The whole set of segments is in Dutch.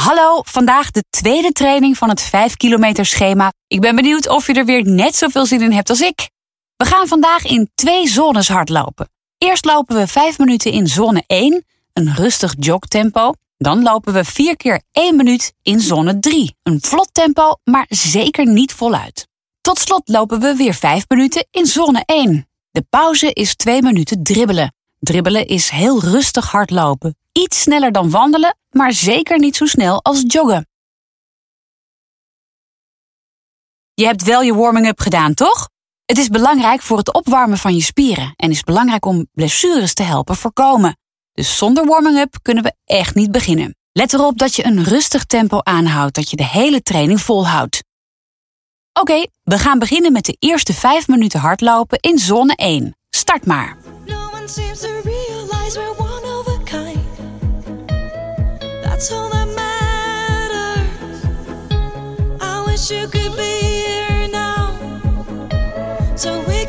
Hallo, vandaag de tweede training van het 5 kilometer schema. Ik ben benieuwd of je er weer net zoveel zin in hebt als ik. We gaan vandaag in twee zones hardlopen. Eerst lopen we 5 minuten in zone 1, een rustig jogtempo. Dan lopen we 4 keer 1 minuut in zone 3, een vlot tempo, maar zeker niet voluit. Tot slot lopen we weer 5 minuten in zone 1. De pauze is 2 minuten dribbelen. Dribbelen is heel rustig hardlopen. Iets sneller dan wandelen, maar zeker niet zo snel als joggen. Je hebt wel je warming-up gedaan, toch? Het is belangrijk voor het opwarmen van je spieren en is belangrijk om blessures te helpen voorkomen. Dus zonder warming-up kunnen we echt niet beginnen. Let erop dat je een rustig tempo aanhoudt, dat je de hele training volhoudt. Oké, we gaan beginnen met de eerste 5 minuten hardlopen in zone 1. Start maar. You could be here now, so we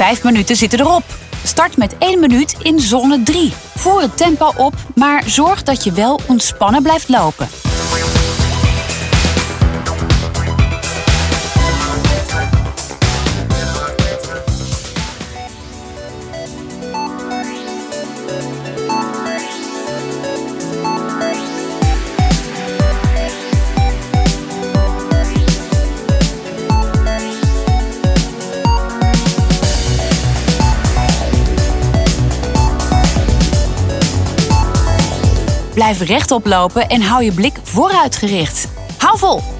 5 minuten zitten erop. Start met 1 minuut in zone 3. Voer het tempo op, maar zorg dat je wel ontspannen blijft lopen. Blijf rechtop lopen en hou je blik vooruit gericht. Hou vol!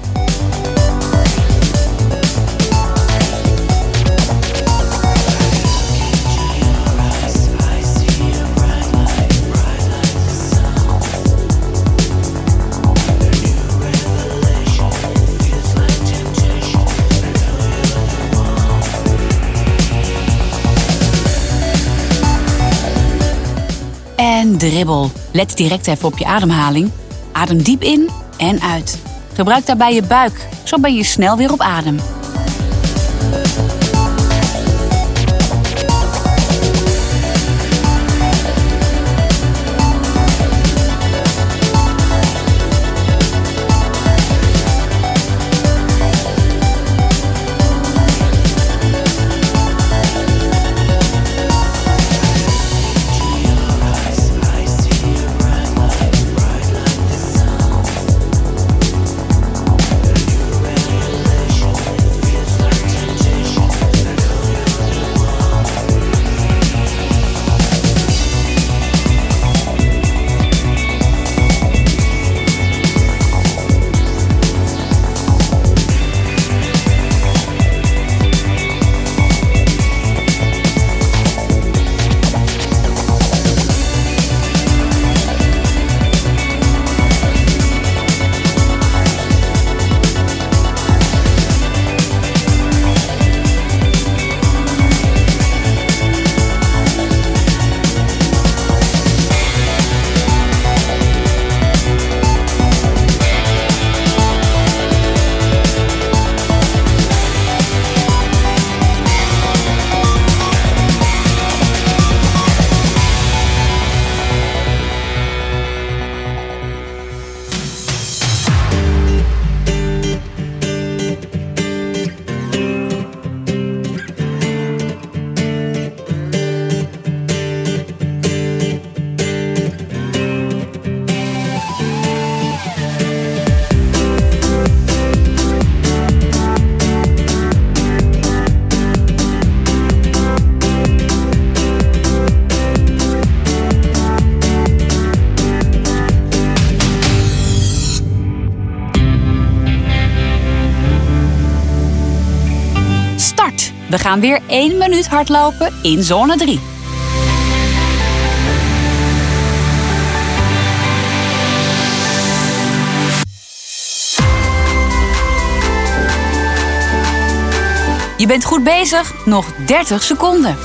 Dribbel. Let direct even op je ademhaling. Adem diep in en uit. Gebruik daarbij je buik. Zo ben je snel weer op adem. We gaan weer 1 minuut hardlopen in zone 3. Je bent goed bezig, nog 30 seconden.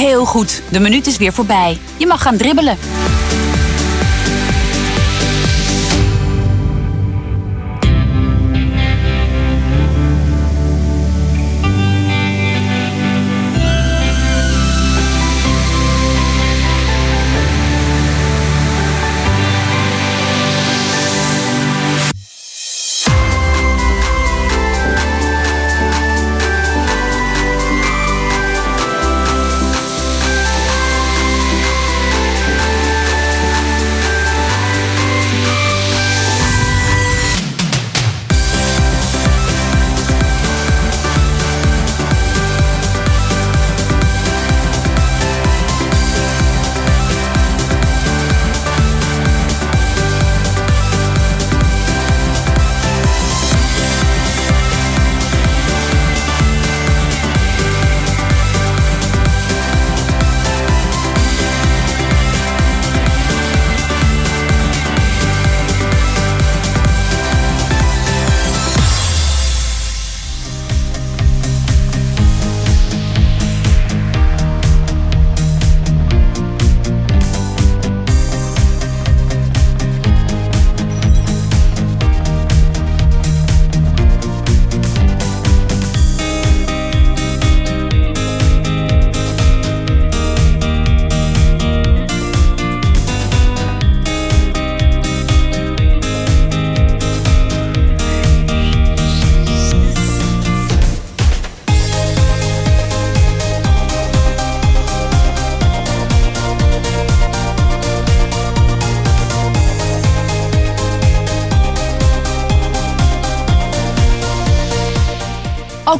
Heel goed, de minuut is weer voorbij. Je mag gaan dribbelen.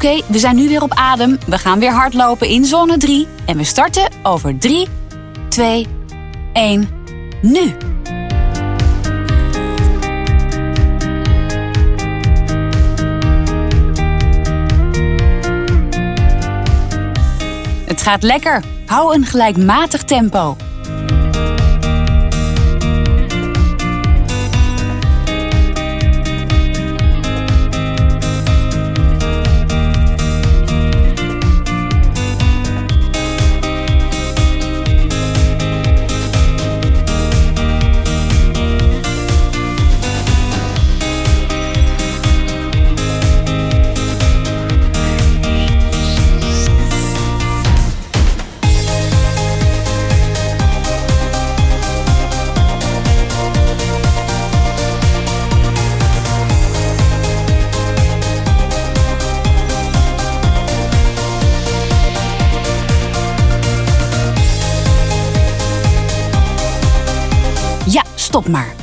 Oké, we zijn nu weer op adem. We gaan weer hardlopen in zone 3. En we starten over 3, 2, 1, nu. Het gaat lekker. Hou een gelijkmatig tempo.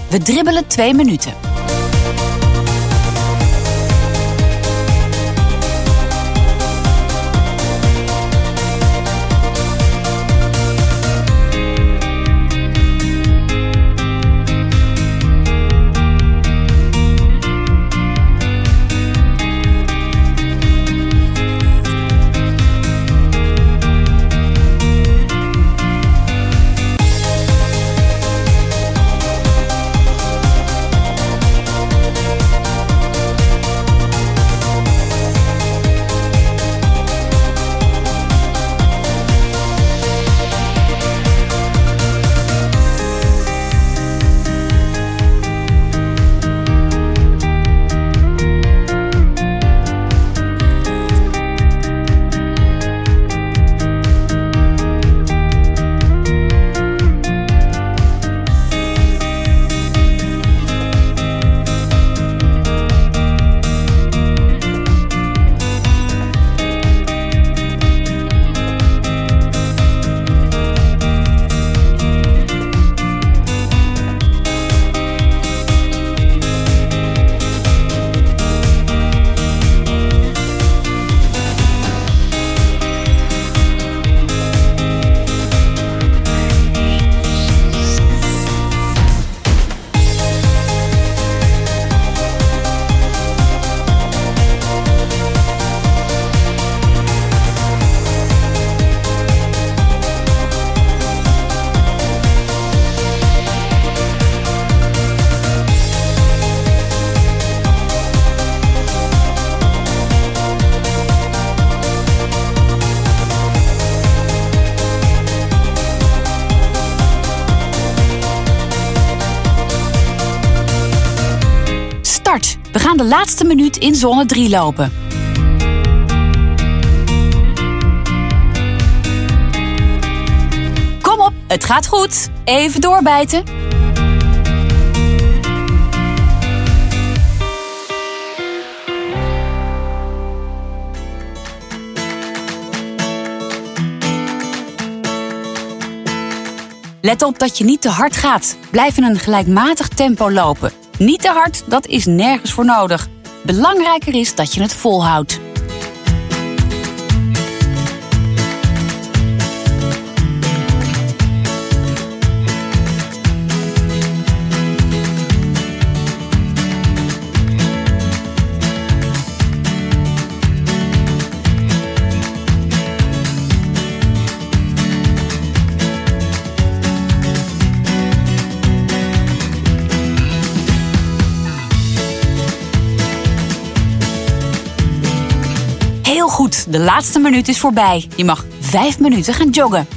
We dribbelen twee minuten. Laatste minuut in zone 3 lopen. Kom op, het gaat goed. Even doorbijten. Let op dat je niet te hard gaat. Blijf in een gelijkmatig tempo lopen. Niet te hard, dat is nergens voor nodig. Belangrijker is dat je het volhoudt. Heel goed, de laatste minuut is voorbij. Je mag vijf minuten gaan joggen.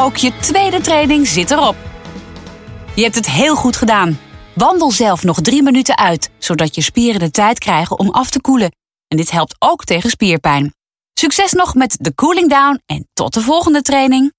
Ook je tweede training zit erop. Je hebt het heel goed gedaan. Wandel zelf nog drie minuten uit, zodat je spieren de tijd krijgen om af te koelen. En dit helpt ook tegen spierpijn. Succes nog met de cooling down en tot de volgende training.